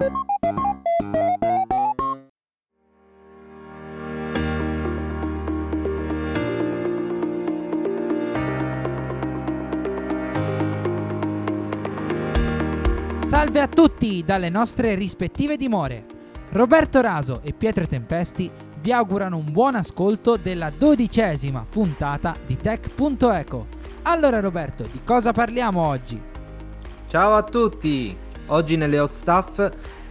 Salve a tutti dalle nostre rispettive dimore. Roberto Raso e Pietro Tempesti vi augurano un buon ascolto della dodicesima puntata di Tech.eco. Allora Roberto, di cosa parliamo oggi? Ciao a tutti! Oggi nelle Hot Stuff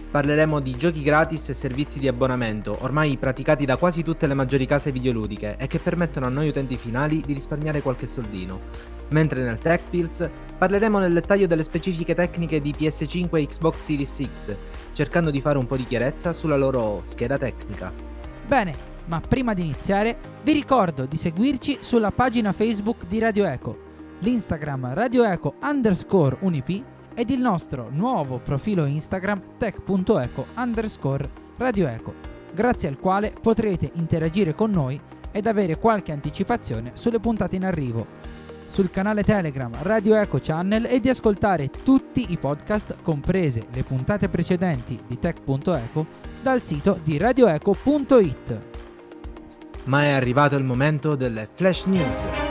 parleremo di giochi gratis e servizi di abbonamento, ormai praticati da quasi tutte le maggiori case videoludiche e che permettono a noi utenti finali di risparmiare qualche soldino mentre nel Tech Pills parleremo nel dettaglio delle specifiche tecniche di PS5 e Xbox Series X, cercando di fare un po' di chiarezza sulla loro scheda tecnica. Bene, ma prima di iniziare vi ricordo di seguirci sulla pagina Facebook di Radio Eco, l'Instagram Radio Eco underscore unip ed il nostro nuovo profilo Instagram tech.eco underscore Radio Eco, grazie al quale potrete interagire con noi ed avere qualche anticipazione sulle puntate in arrivo sul canale Telegram Radio Eco Channel e di ascoltare tutti i podcast, comprese le puntate precedenti di Tech.eco, dal sito di radioeco.it. Ma è arrivato il momento delle flash news.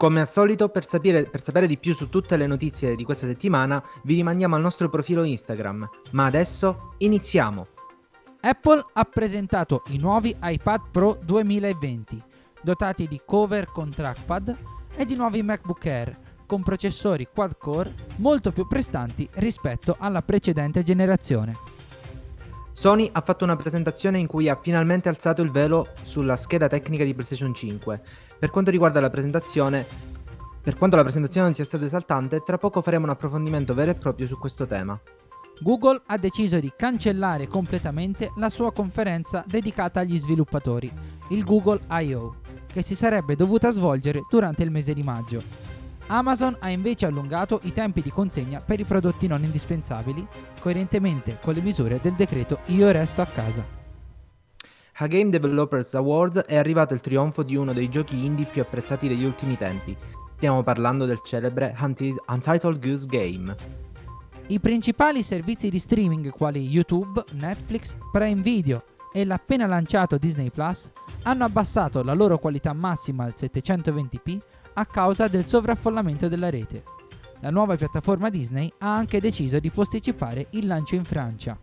Come al solito, per sapere, per sapere, di più su tutte le notizie di questa settimana, vi rimandiamo al nostro profilo Instagram. Ma adesso iniziamo! Apple ha presentato i nuovi iPad Pro 2020 dotati di cover con trackpad e di nuovi MacBook Air con processori quad-core molto più prestanti rispetto alla precedente generazione. Sony ha fatto una presentazione in cui ha finalmente alzato il velo sulla scheda tecnica di PlayStation 5. Per quanto riguarda la presentazione, per quanto la presentazione non sia stata esaltante, tra poco faremo un approfondimento vero e proprio su questo tema. Google ha deciso di cancellare completamente la sua conferenza dedicata agli sviluppatori, il Google I.O che si sarebbe dovuta svolgere durante il mese di maggio. Amazon ha invece allungato i tempi di consegna per i prodotti non indispensabili, coerentemente con le misure del decreto Io resto a casa. A Game Developers Awards è arrivato il trionfo di uno dei giochi indie più apprezzati degli ultimi tempi. Stiamo parlando del celebre Untitled Goose Game. I principali servizi di streaming quali YouTube, Netflix, Prime Video e l'appena lanciato Disney Plus hanno abbassato la loro qualità massima al 720p a causa del sovraffollamento della rete. La nuova piattaforma Disney ha anche deciso di posticipare il lancio in Francia.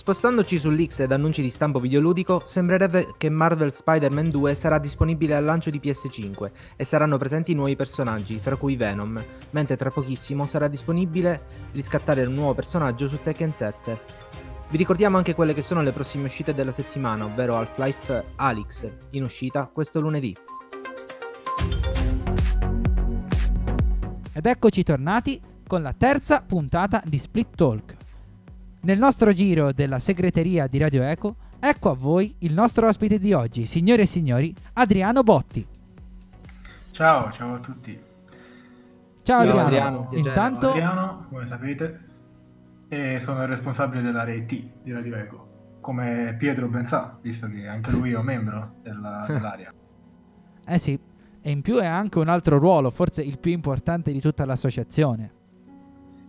Spostandoci sull'X ed annunci di stampo videoludico, sembrerebbe che Marvel Spider-Man 2 sarà disponibile al lancio di PS5 e saranno presenti nuovi personaggi, tra cui Venom, mentre tra pochissimo sarà disponibile riscattare un nuovo personaggio su Tekken 7. Vi ricordiamo anche quelle che sono le prossime uscite della settimana, ovvero Half-Life Alyx, in uscita questo lunedì. Ed eccoci tornati con la terza puntata di Split Talk. Nel nostro giro della segreteria di Radio Eco, ecco a voi il nostro ospite di oggi, signore e signori, Adriano Botti. Ciao, ciao a tutti. Ciao, Ciao Adriano. Adriano. Intanto... Adriano, come sapete, e sono il responsabile dell'area IT di Radio Eco, come Pietro ben sa, visto che anche lui è un membro della, dell'area. Eh sì, e in più è anche un altro ruolo, forse il più importante di tutta l'associazione.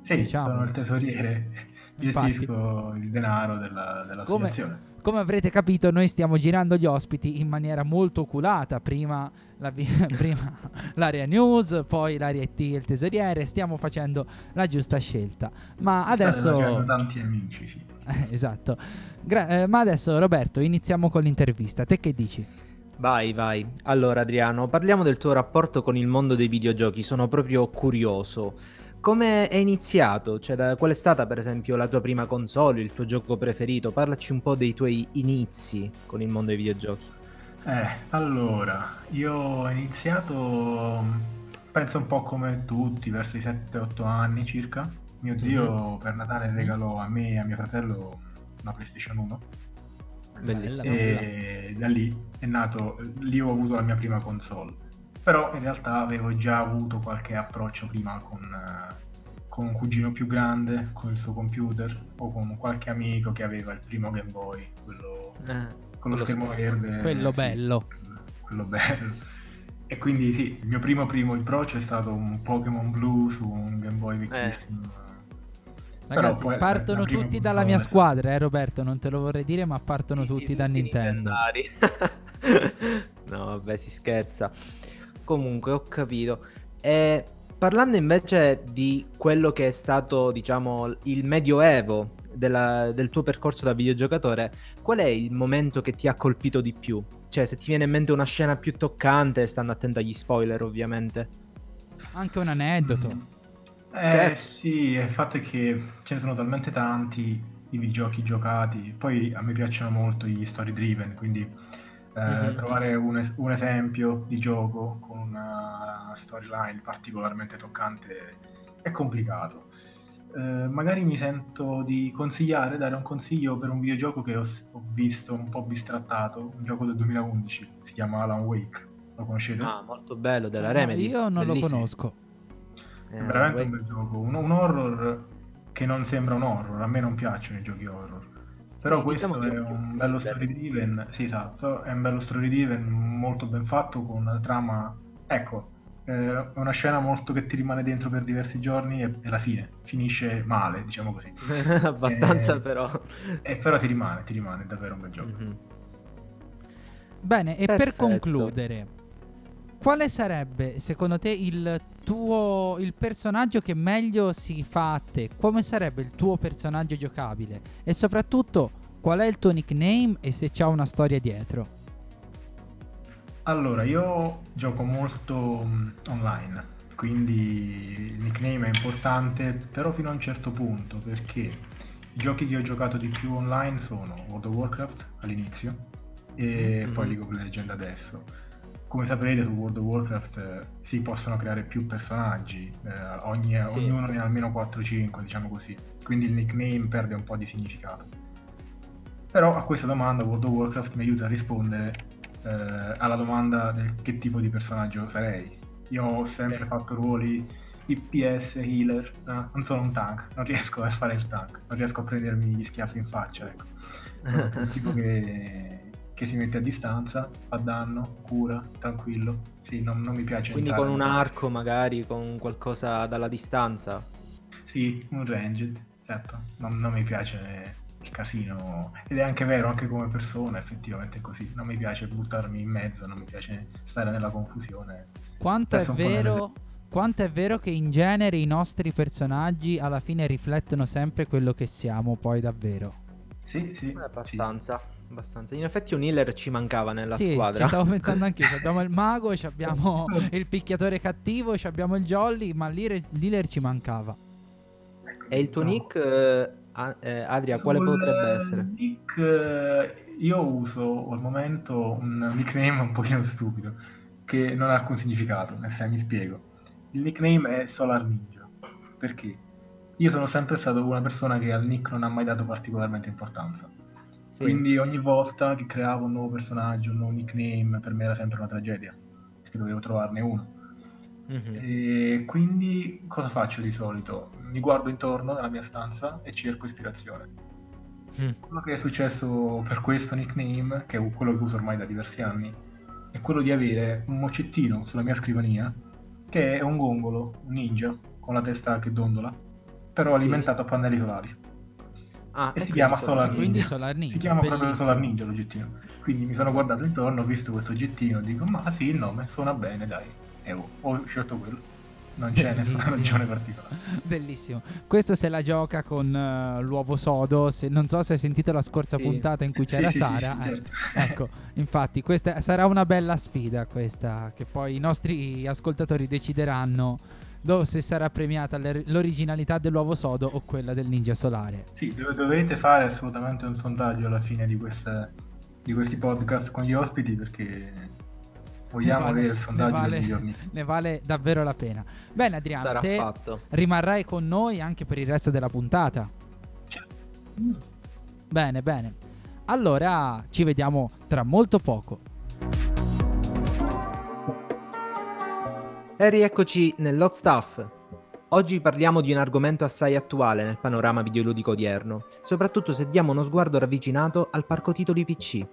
Sì, diciamo. sono il tesoriere, gestisco il denaro della, dell'associazione. Come come avrete capito, noi stiamo girando gli ospiti in maniera molto oculata. Prima, la, prima l'area news, poi l'area IT e il tesoriere. Stiamo facendo la giusta scelta. Ma adesso. tanti amici, sì. esatto. Gra- eh, ma adesso, Roberto, iniziamo con l'intervista. Te che dici? Vai, vai. Allora, Adriano, parliamo del tuo rapporto con il mondo dei videogiochi. Sono proprio curioso. Come è iniziato? Cioè, da, qual è stata per esempio la tua prima console, il tuo gioco preferito? Parlaci un po' dei tuoi inizi con il mondo dei videogiochi. Eh, allora, io ho iniziato, penso un po' come tutti, verso i 7-8 anni circa. Mio zio mm-hmm. per Natale regalò a me e a mio fratello una PlayStation 1. Bellissimo. E da lì è nato, lì ho avuto la mia prima console però in realtà avevo già avuto qualche approccio prima con, eh, con, un cugino più grande, con il suo computer o con qualche amico che aveva il primo Game Boy, quello eh, con lo schermo verde. Quello bello. Quello bello. E quindi sì, il mio primo primo approccio è stato un Pokémon Blue su un Game Boy vecchissimo. Ragazzi, poi, eh, partono tutti dalla mia squadra, eh Roberto, non te lo vorrei dire, ma partono tutti da Nintendo. no, vabbè, si scherza. Comunque, ho capito. E parlando invece di quello che è stato, diciamo, il medioevo della- del tuo percorso da videogiocatore, qual è il momento che ti ha colpito di più? Cioè, se ti viene in mente una scena più toccante, stando attento agli spoiler, ovviamente. Anche un aneddoto. Eh Certo. sì, il fatto è che ce ne sono talmente tanti i videogiochi giocati, poi a me piacciono molto gli story driven, quindi eh, Mhm. trovare un, es- un esempio di gioco con una storyline particolarmente toccante è complicato. Eh, magari mi sento di consigliare, dare un consiglio per un videogioco che ho, s- ho visto un po' bistrattato, un gioco del 2011, si chiama Alan Wake, lo conoscete? Ah, molto bello, della Remedy. Io non lo bellissimo. conosco. Eh, È veramente Wake- un bel gioco, un, un horror che non sembra un horror, a me non piacciono i giochi horror. Però Sì, questo diciamo che è più un bello story driven, sì esatto, è un bello story driven molto ben fatto con una trama, ecco, eh, è una scena molto che ti rimane dentro per diversi giorni e, e alla fine finisce male, diciamo così. Abbastanza, Eh, però. E però ti rimane, ti rimane, è davvero un bel gioco. Mhm. Bene, e per Perfetto. concludere, quale sarebbe secondo te il tuo il personaggio che meglio si fa a te? Come sarebbe il tuo personaggio giocabile? E soprattutto, qual è il tuo nickname e se c'ha una storia dietro? Allora, io gioco molto mh, online, quindi il nickname è importante, però fino a un certo punto, perché i giochi che ho giocato di più online sono World of Warcraft all'inizio e Mhm. poi League of Legends adesso. Come saprete su World of Warcraft eh, si possono creare più personaggi, eh, ogni- Sì. ognuno ne ha almeno 4-5, diciamo così, quindi il nickname perde un po' di significato. Però a questa domanda World of Warcraft mi aiuta a rispondere eh, alla domanda del che tipo di personaggio sarei. Io ho sempre fatto ruoli IPS, healer, non sono un tank, non riesco a fare il tank, non riesco a prendermi gli schiaffi in faccia, ecco. Sono un tipo che, che si mette a distanza, fa danno, cura, tranquillo. Sì, non, non mi piace Quindi entrare con un arco, magari, con qualcosa dalla distanza. Sì, un ranged, certo. Non, non mi piace il casino. Ed è anche vero, anche come persona, effettivamente è così. Non mi piace buttarmi in mezzo, non mi piace stare nella confusione. Quanto è un po' nelle- vero quanto è vero che in genere i nostri personaggi alla fine riflettono sempre quello che siamo poi davvero? Sì, sì. Abbastanza. Abbastanza. In effetti un healer ci mancava nella sì, squadra. ci stavo pensando anch'io. Ci abbiamo il mago, ci abbiamo il picchiatore cattivo, ci abbiamo il jolly, ma l'healer, ci mancava. E il tuo no. nick, eh, eh, Adria, quale Sul potrebbe essere? Nick, eh, io uso al momento un nickname un pochino stupido, che non ha alcun significato, e se mi spiego. Il nickname è Solar Ninja, perché io sono sempre stato una persona che al nick non ha mai dato particolarmente importanza. Sì. Quindi ogni volta che creavo un nuovo personaggio, un nuovo nickname, per me era sempre una tragedia, perché dovevo trovarne uno. Mhm. E quindi cosa faccio di solito? Mi guardo intorno nella mia stanza e cerco ispirazione. Mm. Quello che è successo per questo nickname, che è quello che uso ormai da diversi anni, è quello di avere un mocettino sulla mia scrivania che è un gongolo, un ninja, con la testa che dondola, però Sì. alimentato a pannelli solari. Ah, E si quindi chiama Solar Quindi Ninja. Solar Ninja, Si chiama proprio bellissimo. Solar Ninja l'oggettino. Quindi mi sono guardato intorno, ho visto questo oggettino, dico ma sì, il nome suona bene, dai. E ho, ho scelto quello. Non c'è nessuna Bellissimo. ragione particolare. Bellissimo. Questo se la gioca con eh, l'uovo sodo. Se, non so se hai sentito la scorsa Sì. puntata in cui c'era sì, Sara. sì, eh, certo. ecco, infatti, questa sarà una bella sfida questa. Che poi i nostri ascoltatori decideranno do- se sarà premiata l'er- l'originalità dell'uovo sodo o quella del ninja solare. Sì, dov- dovete fare assolutamente un sondaggio alla fine di, queste- di questi podcast con gli ospiti perché vogliamo vale- avere il sondaggio ne vale- del miglior nick. Ne vale davvero la pena. Bene, Adriano, Sarà te fatto. rimarrai con noi anche per il resto della puntata. Bene, bene. Allora ci vediamo tra molto poco. E rieccoci nell'Hot Stuff. Oggi parliamo di un argomento assai attuale nel panorama videoludico odierno, soprattutto se diamo uno sguardo ravvicinato al parco titoli PC.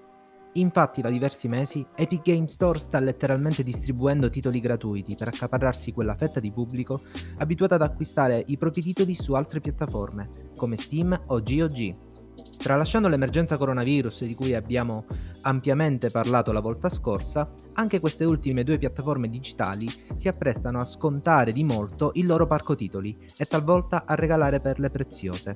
Infatti da diversi mesi Epic Game Store sta letteralmente distribuendo titoli gratuiti per accaparrarsi quella fetta di pubblico abituata ad acquistare i propri titoli su altre piattaforme, come Steam o GOG. Tralasciando l'emergenza coronavirus di cui abbiamo ampiamente parlato la volta scorsa, anche queste ultime due piattaforme digitali si apprestano a scontare di molto il loro parco titoli e talvolta a regalare perle preziose.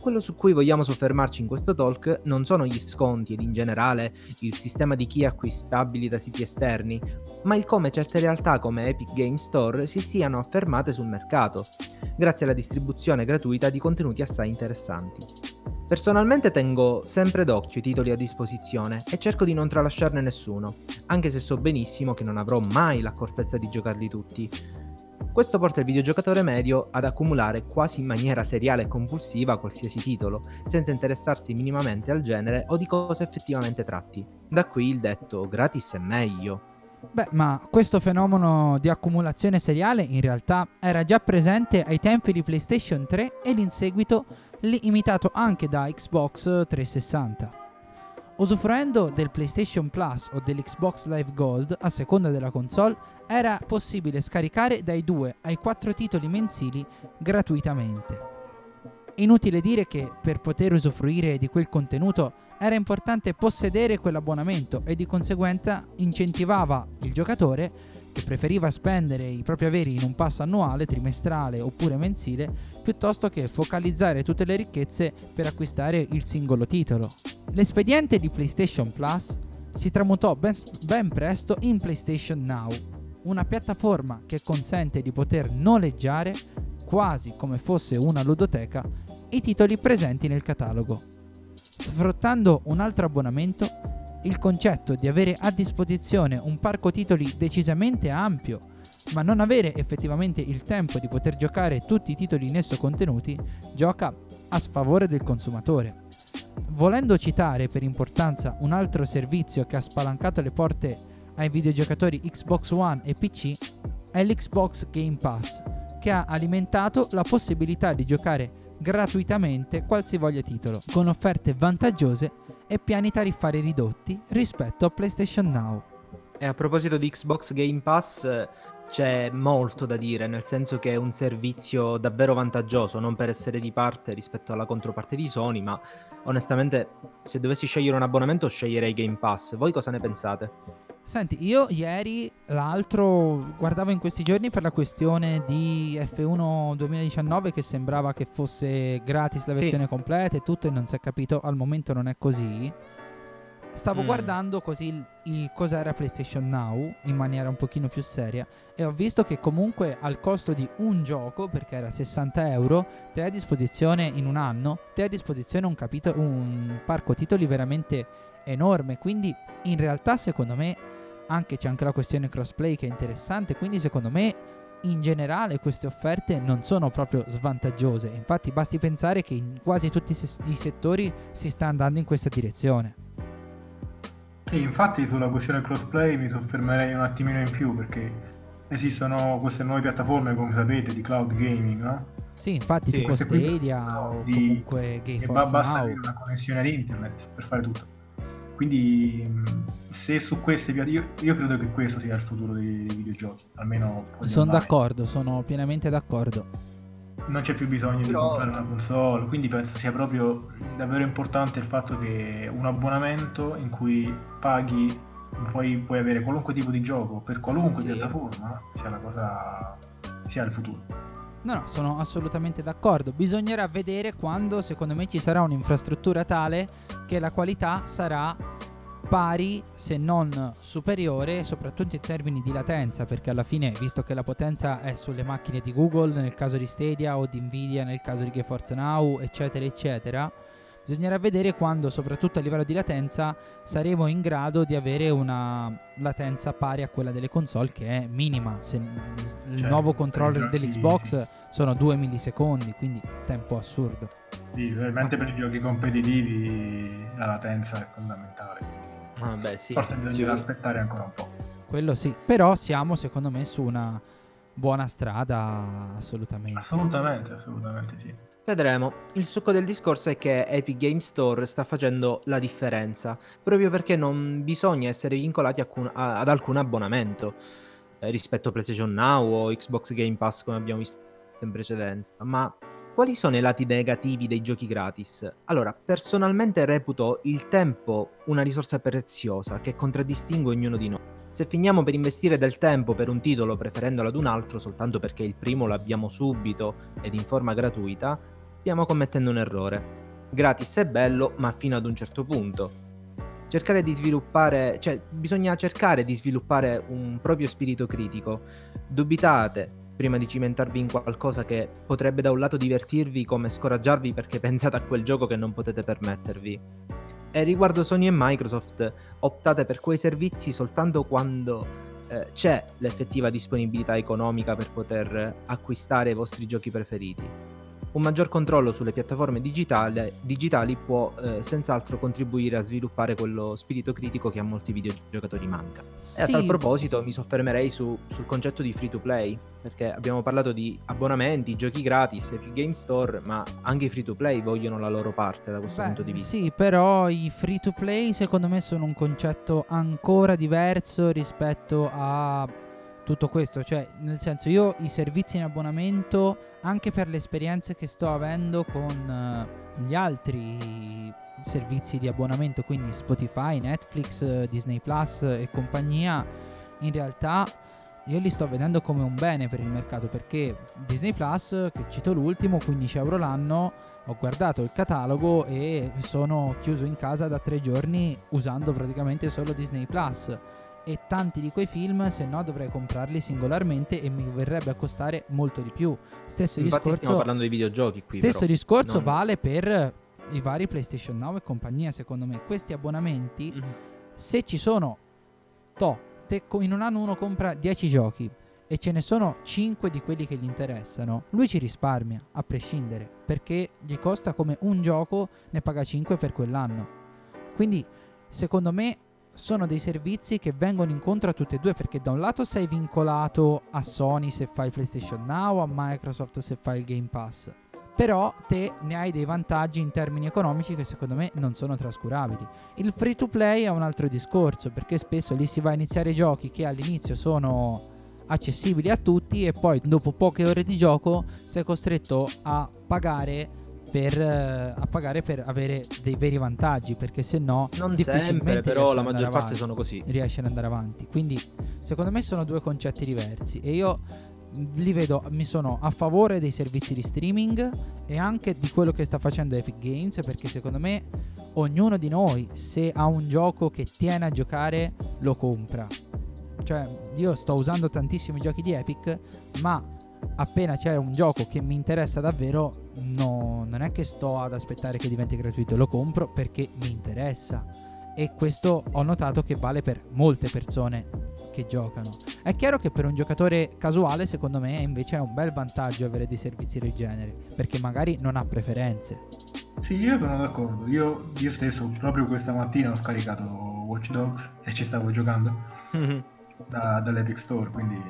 Quello su cui vogliamo soffermarci in questo talk non sono gli sconti ed in generale il sistema di chi acquistabili da siti esterni, ma il come certe realtà come Epic Game Store si stiano affermate sul mercato, grazie alla distribuzione gratuita di contenuti assai interessanti. Personalmente tengo sempre d'occhio i titoli a disposizione e cerco di non tralasciarne nessuno, anche se so benissimo che non avrò mai l'accortezza di giocarli tutti, questo porta il videogiocatore medio ad accumulare quasi in maniera seriale e compulsiva qualsiasi titolo, senza interessarsi minimamente al genere o di cosa effettivamente tratti. Da qui il detto gratis è meglio. Beh, ma questo fenomeno di accumulazione seriale in realtà era già presente ai tempi di PlayStation 3 ed in seguito imitato anche da Xbox 360. Usufruendo del PlayStation Plus o dell'Xbox Live Gold, a seconda della console, era possibile scaricare dai 2 ai 4 titoli mensili gratuitamente. Inutile dire che per poter usufruire di quel contenuto era importante possedere quell'abbonamento e di conseguenza incentivava il giocatore che preferiva spendere i propri averi in un pass annuale, trimestrale oppure mensile, piuttosto che focalizzare tutte le ricchezze per acquistare il singolo titolo. L'espediente di PlayStation Plus si tramutò ben, ben presto in PlayStation Now, una piattaforma che consente di poter noleggiare, quasi come fosse una ludoteca, i titoli presenti nel catalogo. Sfruttando un altro abbonamento, il concetto di avere a disposizione un parco titoli decisamente ampio, ma non avere effettivamente il tempo di poter giocare tutti i titoli in esso contenuti, gioca a sfavore del consumatore. Volendo citare per importanza un altro servizio che ha spalancato le porte ai videogiocatori Xbox One e PC, è l'Xbox Game Pass, che ha alimentato la possibilità di giocare gratuitamente qualsivoglia titolo, con offerte vantaggiose e piani tariffari ridotti rispetto a PlayStation Now. E a proposito di Xbox Game Pass, c'è molto da dire, nel senso che è un servizio davvero vantaggioso, non per essere di parte rispetto alla controparte di Sony, ma onestamente se dovessi scegliere un abbonamento sceglierei Game Pass. Voi cosa ne pensate? Senti, io ieri, l'altro, guardavo in questi giorni per la questione di F1 2019 che sembrava che fosse gratis la versione sì. completa e tutto e non si è capito, al momento non è così. Stavo mm. guardando così il, il, cos'era PlayStation Now in maniera un pochino più seria e ho visto che comunque al costo di un gioco, perché era 60 euro, te hai a disposizione in un anno, te hai a disposizione un, capito- un parco titoli veramente enorme. Quindi in realtà secondo me anche c'è anche la questione crossplay che è interessante, quindi secondo me in generale queste offerte non sono proprio svantaggiose, infatti basti pensare che in quasi tutti i settori si sta andando in questa direzione. Sì, infatti sulla questione crossplay mi soffermerei un attimino in più perché esistono queste nuove piattaforme, come sapete, di cloud gaming, no? Sì, infatti sì, tipo Stadia o di, comunque GameForce Basta avere una connessione ad internet per fare tutto. Quindi se su queste io, io credo che questo sia il futuro dei, dei videogiochi, almeno sono d'accordo, sono pienamente d'accordo. Non c'è più bisogno Però... di comprare una console, quindi penso sia proprio davvero importante il fatto che un abbonamento in cui paghi poi puoi avere qualunque tipo di gioco per qualunque sì. piattaforma sia la cosa sia il futuro. No, no, sono assolutamente d'accordo. Bisognerà vedere quando, secondo me, ci sarà un'infrastruttura tale che la qualità sarà pari se non superiore soprattutto in termini di latenza perché alla fine visto che la potenza è sulle macchine di Google nel caso di Stadia o di Nvidia nel caso di GeForce Now eccetera eccetera bisognerà vedere quando soprattutto a livello di latenza saremo in grado di avere una latenza pari a quella delle console che è minima se il cioè, nuovo controller dell'Xbox sono 2 millisecondi quindi tempo assurdo sì, veramente per i giochi competitivi la latenza è fondamentale Ah, beh, sì. Forse bisognerà aspettare ancora un po'. Quello sì, però siamo secondo me su una buona strada assolutamente. Assolutamente, assolutamente sì. Vedremo. Il succo del discorso è che Epic Game Store sta facendo la differenza, proprio perché non bisogna essere vincolati a cun- a- ad alcun abbonamento eh, rispetto a PlayStation Now o Xbox Game Pass come abbiamo visto in precedenza. Ma quali sono i lati negativi dei giochi gratis? Allora, personalmente reputo il tempo una risorsa preziosa che contraddistingue ognuno di noi. Se finiamo per investire del tempo per un titolo preferendolo ad un altro soltanto perché il primo l'abbiamo subito ed in forma gratuita, stiamo commettendo un errore. Gratis è bello, ma fino ad un certo punto. Cercare di sviluppare, cioè bisogna cercare di sviluppare un proprio spirito critico. Dubitate prima di cimentarvi in qualcosa che potrebbe da un lato divertirvi come scoraggiarvi perché pensate a quel gioco che non potete permettervi. E riguardo Sony e Microsoft, optate per quei servizi soltanto quando eh, c'è l'effettiva disponibilità economica per poter acquistare i vostri giochi preferiti un maggior controllo sulle piattaforme digitali, digitali può eh, senz'altro contribuire a sviluppare quello spirito critico che a molti videogiocatori manca. Sì. E a tal proposito mi soffermerei su, sul concetto di free to play, perché abbiamo parlato di abbonamenti, giochi gratis, Epic Game Store, ma anche i free to play vogliono la loro parte da questo Beh, punto di vista. Sì, però i free to play secondo me sono un concetto ancora diverso rispetto a tutto questo, cioè nel senso io i servizi in abbonamento anche per le esperienze che sto avendo con uh, gli altri servizi di abbonamento, quindi Spotify, Netflix, Disney Plus e compagnia, in realtà io li sto vedendo come un bene per il mercato perché Disney Plus, che cito l'ultimo, 15 euro l'anno, ho guardato il catalogo e sono chiuso in casa da tre giorni usando praticamente solo Disney Plus e tanti di quei film se no dovrei comprarli singolarmente e mi verrebbe a costare molto di più stesso Infatti discorso stiamo parlando di videogiochi qui stesso però. discorso non... vale per i vari PlayStation Now e compagnia secondo me questi abbonamenti mm-hmm. se ci sono to te in un anno uno compra 10 giochi e ce ne sono 5 di quelli che gli interessano, lui ci risparmia, a prescindere, perché gli costa come un gioco, ne paga 5 per quell'anno. Quindi, secondo me, sono dei servizi che vengono incontro a tutte e due perché da un lato sei vincolato a Sony se fai PlayStation Now, a Microsoft se fai il Game Pass. Però te ne hai dei vantaggi in termini economici che secondo me non sono trascurabili. Il free to play è un altro discorso perché spesso lì si va a iniziare giochi che all'inizio sono accessibili a tutti e poi dopo poche ore di gioco sei costretto a pagare per, uh, a pagare per avere dei veri vantaggi perché se no non sempre però la maggior parte avanti, sono così. Riesce ad andare avanti. Quindi secondo me sono due concetti diversi. E io li vedo mi sono a favore dei servizi di streaming e anche di quello che sta facendo Epic Games perché secondo me ognuno di noi se ha un gioco che tiene a giocare lo compra. Cioè io sto usando tantissimi giochi di Epic ma appena c'è un gioco che mi interessa davvero, no, non è che sto ad aspettare che diventi gratuito, lo compro perché mi interessa. E questo ho notato che vale per molte persone che giocano. È chiaro che per un giocatore casuale, secondo me, invece è un bel vantaggio avere dei servizi del genere, perché magari non ha preferenze. Sì, io sono d'accordo. Io, io stesso, proprio questa mattina ho scaricato Watch Dogs e ci stavo giocando mm-hmm. da, dall'Epic Store, quindi...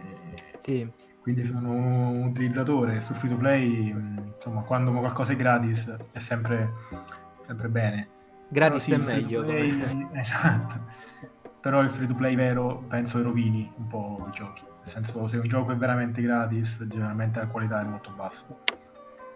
Sì quindi sono un utilizzatore su free to play, insomma, quando qualcosa è gratis è sempre, sempre bene. Gratis sì, è meglio. Play, esatto. Però il free to play vero penso rovini un po' i giochi. Nel senso, se un gioco è veramente gratis, generalmente la qualità è molto bassa.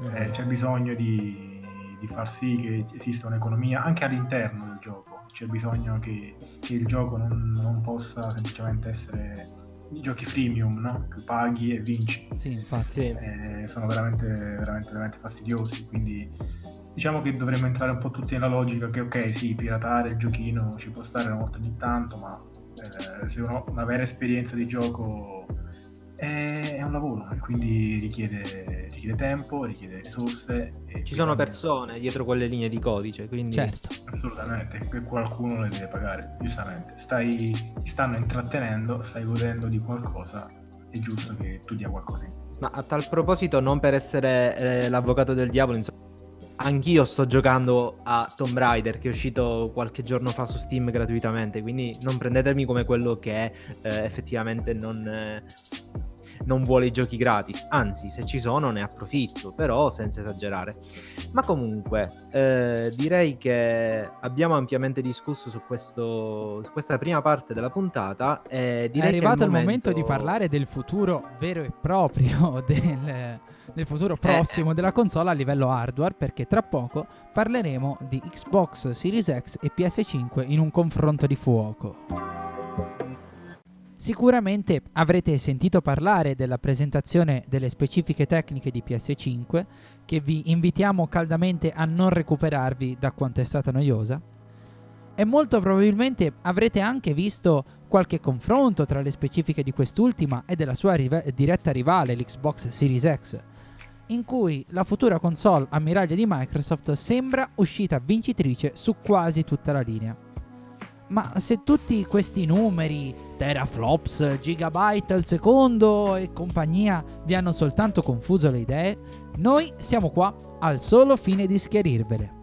Mm-hmm. Eh, c'è bisogno di, di, far sì che esista un'economia anche all'interno del gioco. C'è bisogno che, che il gioco non, non possa semplicemente essere giochi freemium, no? Che paghi e vinci. Sì, infatti. Eh, sono veramente, veramente, veramente fastidiosi. Quindi diciamo che dovremmo entrare un po' tutti nella logica che, ok, sì, piratare il giochino ci può stare una volta ogni tanto, ma eh, se uno ha una vera esperienza di gioco è, è un lavoro e quindi richiede, richiede tempo, richiede risorse. Ci sono persone dietro quelle linee di codice, quindi... Certo. Assolutamente, e qualcuno le deve pagare, giustamente. Stai, ti stanno intrattenendo, stai godendo di qualcosa, è giusto che tu dia qualcosa. Ma a tal proposito, non per essere eh, l'avvocato del diavolo, insomma, anch'io sto giocando a Tomb Raider che è uscito qualche giorno fa su Steam gratuitamente, quindi non prendetemi come quello che è, eh, effettivamente non, eh, non vuole i giochi gratis, anzi se ci sono ne approfitto, però senza esagerare. Ma comunque eh, direi che abbiamo ampiamente discusso su, questo, su questa prima parte della puntata. È arrivato il momento... momento di parlare del futuro vero e proprio del, del futuro Eh, prossimo della console a livello hardware perché tra poco parleremo di Xbox Series X e PS5 in un confronto di fuoco. Sicuramente avrete sentito parlare della presentazione delle specifiche tecniche di PS5 che vi invitiamo caldamente a non recuperarvi da quanto è stata noiosa e molto probabilmente avrete anche visto qualche confronto tra le specifiche di quest'ultima e della sua riva- diretta rivale, l'Xbox Series X, in cui la futura console ammiraglia di Microsoft sembra uscita vincitrice su quasi tutta la linea. Ma se tutti questi numeri, teraflops, gigabyte al secondo e compagnia vi hanno soltanto confuso le idee, noi siamo qua al solo fine di schiarirvele.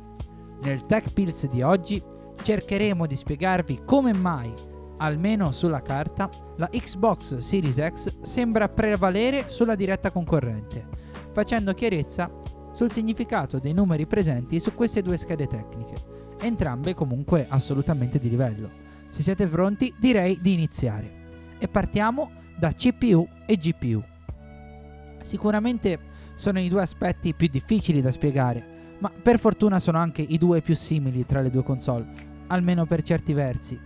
Nel Tech Pills di oggi cercheremo di spiegarvi come mai, almeno sulla carta, la Xbox Series X sembra prevalere sulla diretta concorrente, facendo chiarezza sul significato dei numeri presenti su queste due schede tecniche, entrambe comunque assolutamente di livello. Se siete pronti, direi di iniziare. E partiamo da CPU e GPU. Sicuramente sono i due aspetti più difficili da spiegare, ma per fortuna sono anche i due più simili tra le due console, almeno per certi versi.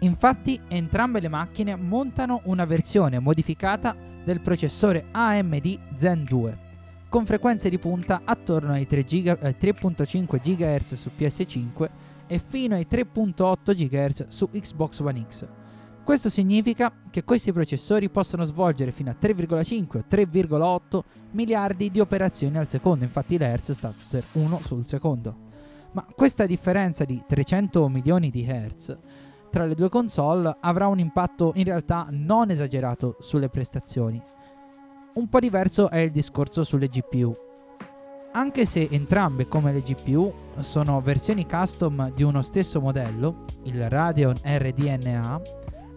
Infatti entrambe le macchine montano una versione modificata del processore AMD Zen 2, con frequenze di punta attorno ai 3 giga- eh, 3.5 GHz su PS5 e fino ai 3.8 GHz su Xbox One X. Questo significa che questi processori possono svolgere fino a 3,5 o 3,8 miliardi di operazioni al secondo, infatti l'Hertz sta per 1 sul secondo. Ma questa differenza di 300 milioni di Hertz tra le due console avrà un impatto in realtà non esagerato sulle prestazioni. Un po' diverso è il discorso sulle GPU. Anche se entrambe come le GPU sono versioni custom di uno stesso modello, il Radeon RDNA,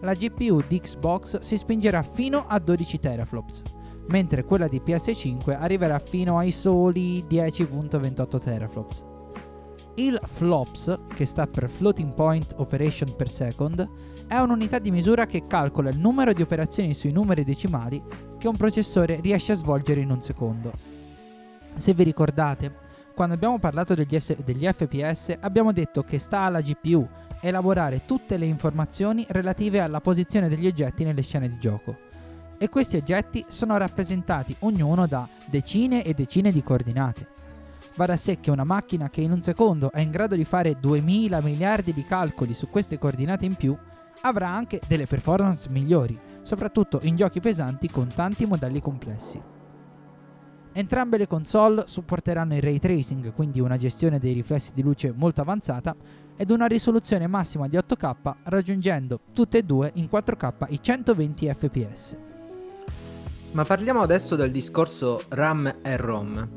la GPU di Xbox si spingerà fino a 12 teraflops, mentre quella di PS5 arriverà fino ai soli 10.28 teraflops. Il FLOPS, che sta per Floating Point Operation per Second, è un'unità di misura che calcola il numero di operazioni sui numeri decimali che un processore riesce a svolgere in un secondo. Se vi ricordate, quando abbiamo parlato degli, S- degli FPS abbiamo detto che sta alla GPU elaborare tutte le informazioni relative alla posizione degli oggetti nelle scene di gioco. E questi oggetti sono rappresentati ognuno da decine e decine di coordinate. Va da sé che una macchina che in un secondo è in grado di fare 2000 miliardi di calcoli su queste coordinate in più avrà anche delle performance migliori, soprattutto in giochi pesanti con tanti modelli complessi. Entrambe le console supporteranno il ray tracing, quindi una gestione dei riflessi di luce molto avanzata, ed una risoluzione massima di 8K raggiungendo tutte e due in 4K i 120 fps. Ma parliamo adesso del discorso RAM e ROM.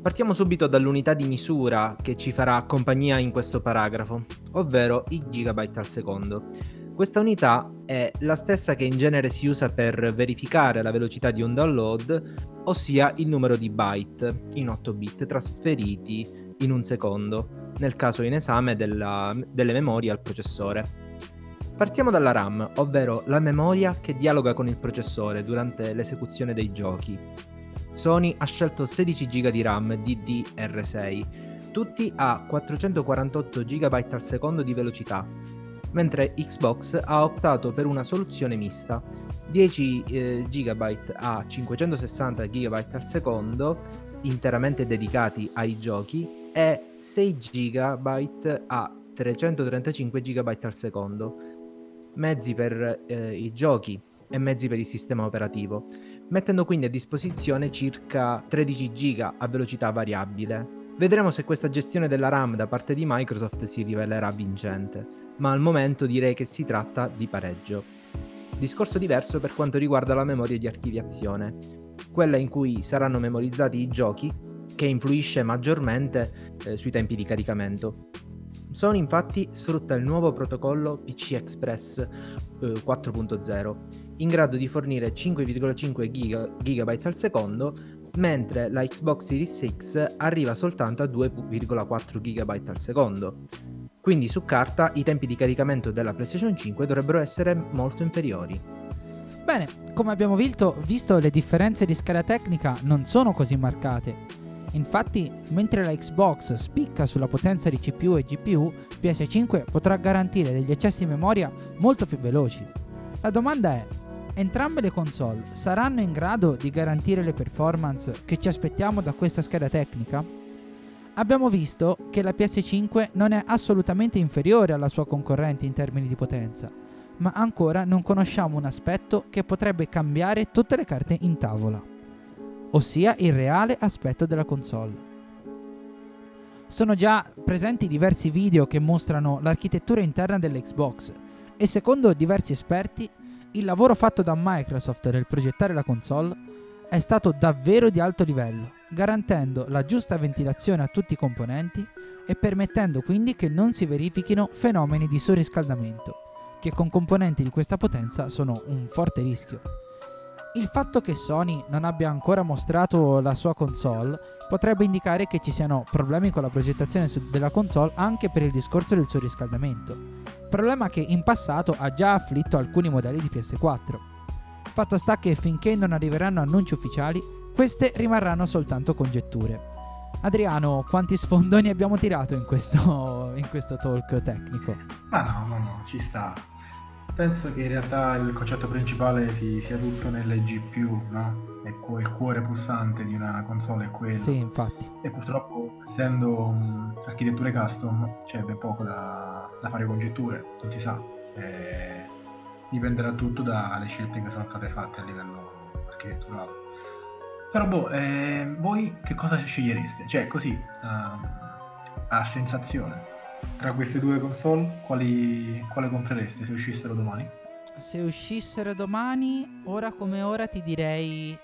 Partiamo subito dall'unità di misura che ci farà compagnia in questo paragrafo, ovvero i gigabyte al secondo. Questa unità è la stessa che in genere si usa per verificare la velocità di un download, ossia il numero di byte in 8 bit trasferiti in un secondo, nel caso in esame della- delle memorie al processore. Partiamo dalla RAM, ovvero la memoria che dialoga con il processore durante l'esecuzione dei giochi. Sony ha scelto 16 GB di RAM DDR6, tutti a 448 GB al secondo di velocità, mentre Xbox ha optato per una soluzione mista, 10 eh, GB a 560 GB al secondo, interamente dedicati ai giochi, e 6 GB a 335 GB al secondo, mezzi per eh, i giochi e mezzi per il sistema operativo, mettendo quindi a disposizione circa 13 GB a velocità variabile. Vedremo se questa gestione della RAM da parte di Microsoft si rivelerà vincente, ma al momento direi che si tratta di pareggio. Discorso diverso per quanto riguarda la memoria di archiviazione, quella in cui saranno memorizzati i giochi, che influisce maggiormente eh, sui tempi di caricamento. Sony infatti sfrutta il nuovo protocollo PC Express eh, 4.0 in grado di fornire 5,5 GB al secondo, mentre la Xbox Series X arriva soltanto a 2,4 GB al secondo. Quindi su carta i tempi di caricamento della PlayStation 5 dovrebbero essere molto inferiori. Bene, come abbiamo visto, visto le differenze di scala tecnica non sono così marcate. Infatti, mentre la Xbox spicca sulla potenza di CPU e GPU, PS5 potrà garantire degli accessi in memoria molto più veloci. La domanda è, entrambe le console saranno in grado di garantire le performance che ci aspettiamo da questa scheda tecnica? Abbiamo visto che la PS5 non è assolutamente inferiore alla sua concorrente in termini di potenza, ma ancora non conosciamo un aspetto che potrebbe cambiare tutte le carte in tavola ossia il reale aspetto della console. Sono già presenti diversi video che mostrano l'architettura interna dell'Xbox e secondo diversi esperti il lavoro fatto da Microsoft nel progettare la console è stato davvero di alto livello, garantendo la giusta ventilazione a tutti i componenti e permettendo quindi che non si verifichino fenomeni di surriscaldamento, che con componenti di questa potenza sono un forte rischio. Il fatto che Sony non abbia ancora mostrato la sua console potrebbe indicare che ci siano problemi con la progettazione della console anche per il discorso del suo riscaldamento, problema che in passato ha già afflitto alcuni modelli di PS4. Fatto sta che finché non arriveranno annunci ufficiali, queste rimarranno soltanto congetture. Adriano, quanti sfondoni abbiamo tirato in questo, in questo talk tecnico? Ah no, no, no, ci sta penso che in realtà il concetto principale sia tutto nelle GPU, no? E il cuore pulsante di una console è quello. Sì, infatti. E purtroppo, essendo architetture custom, c'è ben poco da, da fare congetture, non si sa. E dipenderà tutto dalle scelte che sono state fatte a livello architetturale. Però, boh, eh, voi che cosa scegliereste? Cioè, così, uh, a sensazione tra queste due console, quali, quale comprereste se uscissero domani? Se uscissero domani, ora come ora ti direi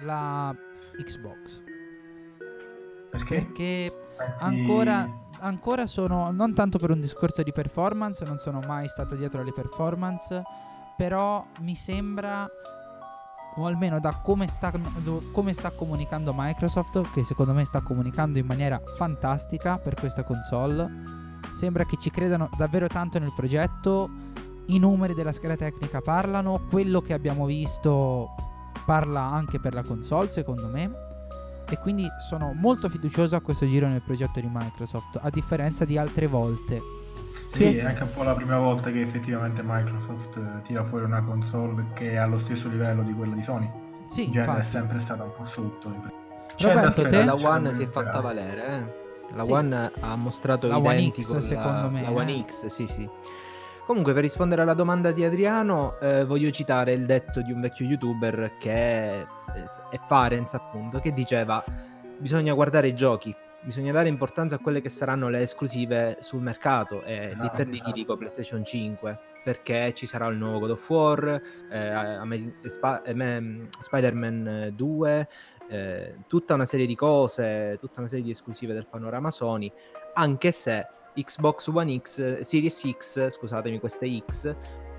la Xbox. Perché? Perché ancora, ancora sono, non tanto per un discorso di performance, non sono mai stato dietro alle performance, però mi sembra o almeno da come sta, come sta, comunicando Microsoft, che secondo me sta comunicando in maniera fantastica per questa console, Sembra che ci credano davvero tanto nel progetto. I numeri della scheda tecnica parlano, quello che abbiamo visto parla anche per la console, secondo me. E quindi sono molto fiducioso a questo giro nel progetto di Microsoft, a differenza di altre volte. Sì, è anche un po' la prima volta che effettivamente Microsoft eh, tira fuori una console che è allo stesso livello di quella di Sony. Sì, genere è sempre stata un po' sotto. C'è Roberto, da se... la One si è fatta valere, eh. La sì. One ha mostrato la identico One X, secondo me. La One eh. X, sì, sì. Comunque, per rispondere alla domanda di Adriano, eh, voglio citare il detto di un vecchio youtuber che è, è Farenz, appunto, che diceva: Bisogna guardare i giochi, bisogna dare importanza a quelle che saranno le esclusive sul mercato. E lì per lì ti dico PlayStation 5, perché ci sarà il nuovo God of War, eh, Amazing, Sp- eh, Spider-Man 2, eh, tutta una serie di cose, tutta una serie di esclusive del panorama Sony, anche se Xbox One X, Series X, scusatemi, questa X,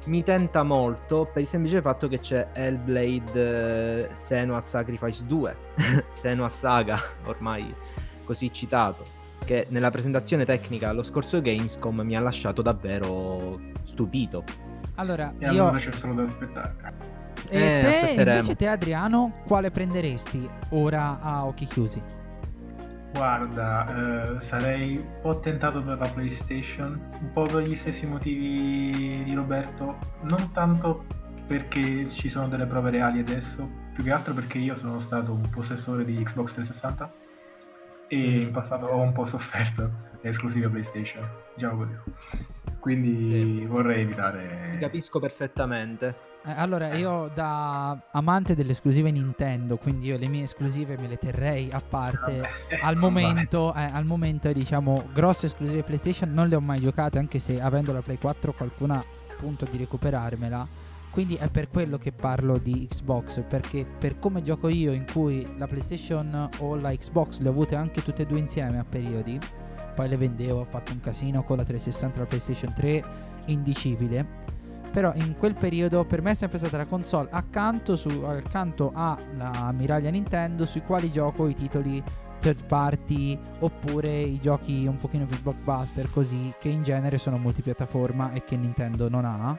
mi tenta molto per il semplice fatto che c'è Hellblade eh, Senua Sacrifice 2, Senua Saga, ormai così citato, che nella presentazione tecnica allo scorso Gamescom mi ha lasciato davvero stupito. Allora, e io... allora c'è solo da aspettare. E eh, te, invece te Adriano, quale prenderesti ora a occhi chiusi? Guarda, eh, sarei un po' tentato per la PlayStation, un po' per gli stessi motivi di Roberto, non tanto perché ci sono delle prove reali adesso, più che altro perché io sono stato un possessore di Xbox 360 e mm. in passato ho un po' sofferto le esclusive PlayStation, diciamo così. Quindi sì. vorrei evitare... Capisco perfettamente. Eh, allora, io da amante delle esclusive Nintendo, quindi io le mie esclusive me le terrei a parte. Al momento, eh, al momento, diciamo, grosse esclusive PlayStation non le ho mai giocate, anche se avendo la Play 4 qualcuna appunto di recuperarmela. Quindi è per quello che parlo di Xbox, perché per come gioco io, in cui la PlayStation o la Xbox le ho avute anche tutte e due insieme a periodi, poi le vendevo, ho fatto un casino con la 360 e la PlayStation 3, indicibile Però in quel periodo per me è sempre stata la console accanto, su, accanto alla miraglia Nintendo sui quali gioco i titoli third party oppure i giochi un pochino più blockbuster così che in genere sono multipiattaforma e che Nintendo non ha.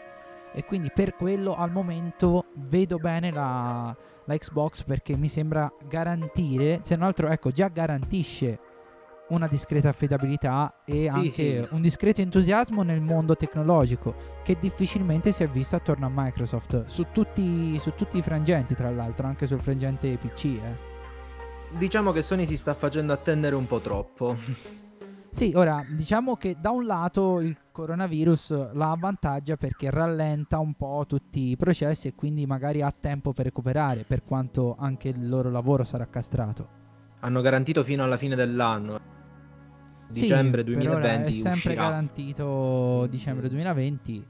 E quindi per quello al momento vedo bene la, la Xbox perché mi sembra garantire se non altro ecco già garantisce una discreta affidabilità e Sì, anche sì. un discreto entusiasmo nel mondo tecnologico che difficilmente si è visto attorno a Microsoft su tutti, su tutti i frangenti tra l'altro anche sul frangente PC eh. Diciamo che Sony si sta facendo attendere un po' troppo. Sì, ora diciamo che da un lato il coronavirus la avvantaggia perché rallenta un po' tutti i processi e quindi magari ha tempo per recuperare, per quanto anche il loro lavoro sarà castrato. Hanno garantito fino alla fine dell'anno. Sì, Dicembre ora 2020 è sempre uscirà. garantito dicembre 2020.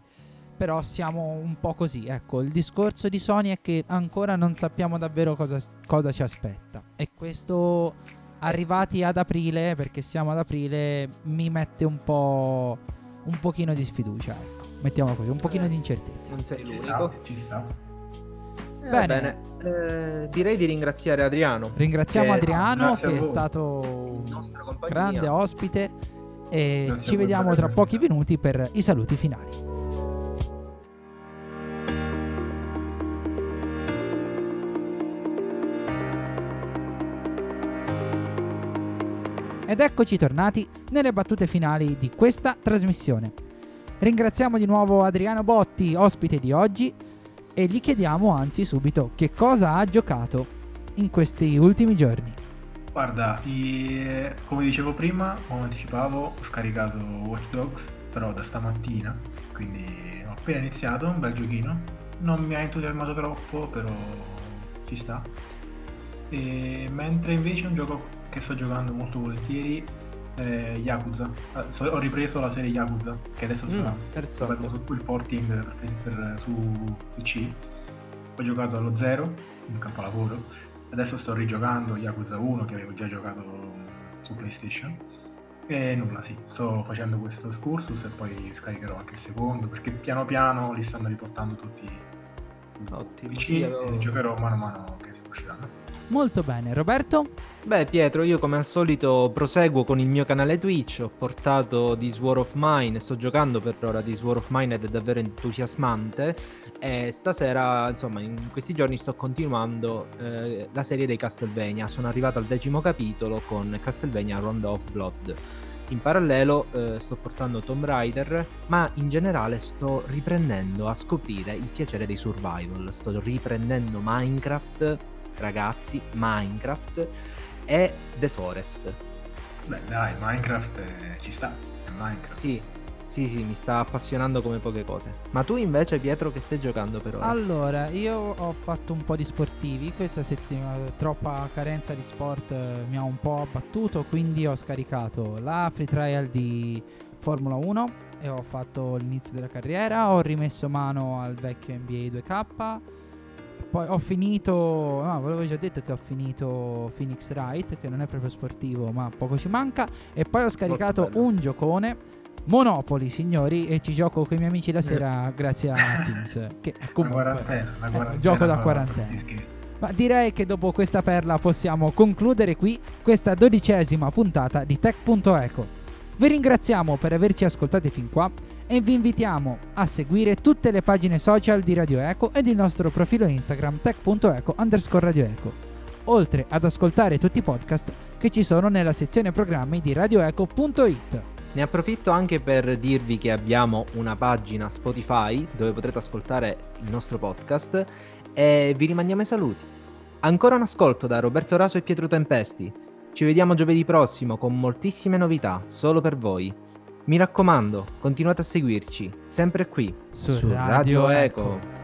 Però siamo un po' così. Ecco, il discorso di Sony è che ancora non sappiamo davvero cosa, cosa ci aspetta. E questo, arrivati ad aprile, perché siamo ad aprile, mi mette un po'. un pochino di sfiducia. Ecco, mettiamo così, un pochino di incertezza. Non sei Ci l'unico. Bene. bene. Eh, direi di ringraziare Adriano. Ringraziamo Che- Adriano che è stato un grande ospite. E Grazie ci vediamo tra pochi minuti per i saluti finali. Ed eccoci tornati nelle battute finali di questa trasmissione. Ringraziamo di nuovo Adriano Botti, ospite di oggi, e gli chiediamo anzi subito che cosa ha giocato in questi ultimi giorni. Guarda, come dicevo prima, come anticipavo, ho scaricato Watch Dogs, però da stamattina, quindi ho appena iniziato, un bel giochino. Non mi ha entusiasmato troppo, però ci sta. E mentre invece un gioco che sto giocando molto volentieri è Yakuza. Ah, Ho ripreso la serie Yakuza, che adesso Mm, sarà interessante. su il porting per, per- su PC. Ho giocato allo 0, un capolavoro. Adesso sto rigiocando Yakuza 1 che avevo già giocato su PlayStation. E nulla, sì, sto facendo questo excursus e poi scaricherò anche il secondo perché piano piano li stanno riportando tutti su Ottimo. PC Sì, e avevo- li giocherò mano a mano che usciranno. Molto bene, Roberto? Beh, Pietro, io come al solito proseguo con il mio canale Twitch. Ho portato This War of Mine. Sto giocando per ora This War of Mine ed è davvero entusiasmante. E stasera, insomma, in questi giorni sto continuando eh, la serie dei Castlevania. Sono arrivato al decimo capitolo con Castlevania Rondo of Blood. In parallelo eh, sto portando Tomb Raider, ma in generale sto riprendendo a scoprire il piacere dei survival. Sto riprendendo Minecraft, ragazzi, Minecraft e The Forest. Beh dai, Minecraft eh, ci sta, è Minecraft. Sì, sì, sì, mi sta appassionando come poche cose. Ma tu invece, Pietro, che stai giocando per ora? Allora, io ho fatto un po' di sportivi. Questa settimana troppa carenza di sport eh, mi ha un po' abbattuto, quindi ho scaricato la free trial di Formula 1 e ho fatto l'inizio della carriera, ho rimesso mano al vecchio NBA 2K. Poi ho finito, no, ve l'avevo già detto che ho finito Phoenix Wright, che non è proprio sportivo, ma poco ci manca. E poi ho scaricato un giocone, Monopoli, signori, e ci gioco con i miei amici la Eh. sera grazie a Teams. Che è comunque quarantena, una eh, quarantena. gioco da quarantena. Ma direi che dopo questa perla possiamo concludere qui questa dodicesima puntata di Tech.eco. Vi ringraziamo per averci ascoltati fin qua e vi invitiamo a seguire tutte le pagine social di Radio Eco ed il nostro profilo Instagram tech.eco underscore Radio oltre ad ascoltare tutti i podcast che ci sono nella sezione programmi di radioeco.it. Ne approfitto anche per dirvi che abbiamo una pagina Spotify dove potrete ascoltare il nostro podcast e vi rimandiamo i saluti. Ancora un ascolto da Roberto Raso e Pietro Tempesti. Ci vediamo giovedì prossimo con moltissime novità solo per voi. Mi raccomando, continuate a seguirci, sempre qui Su su Radio Radio Eco. Eco.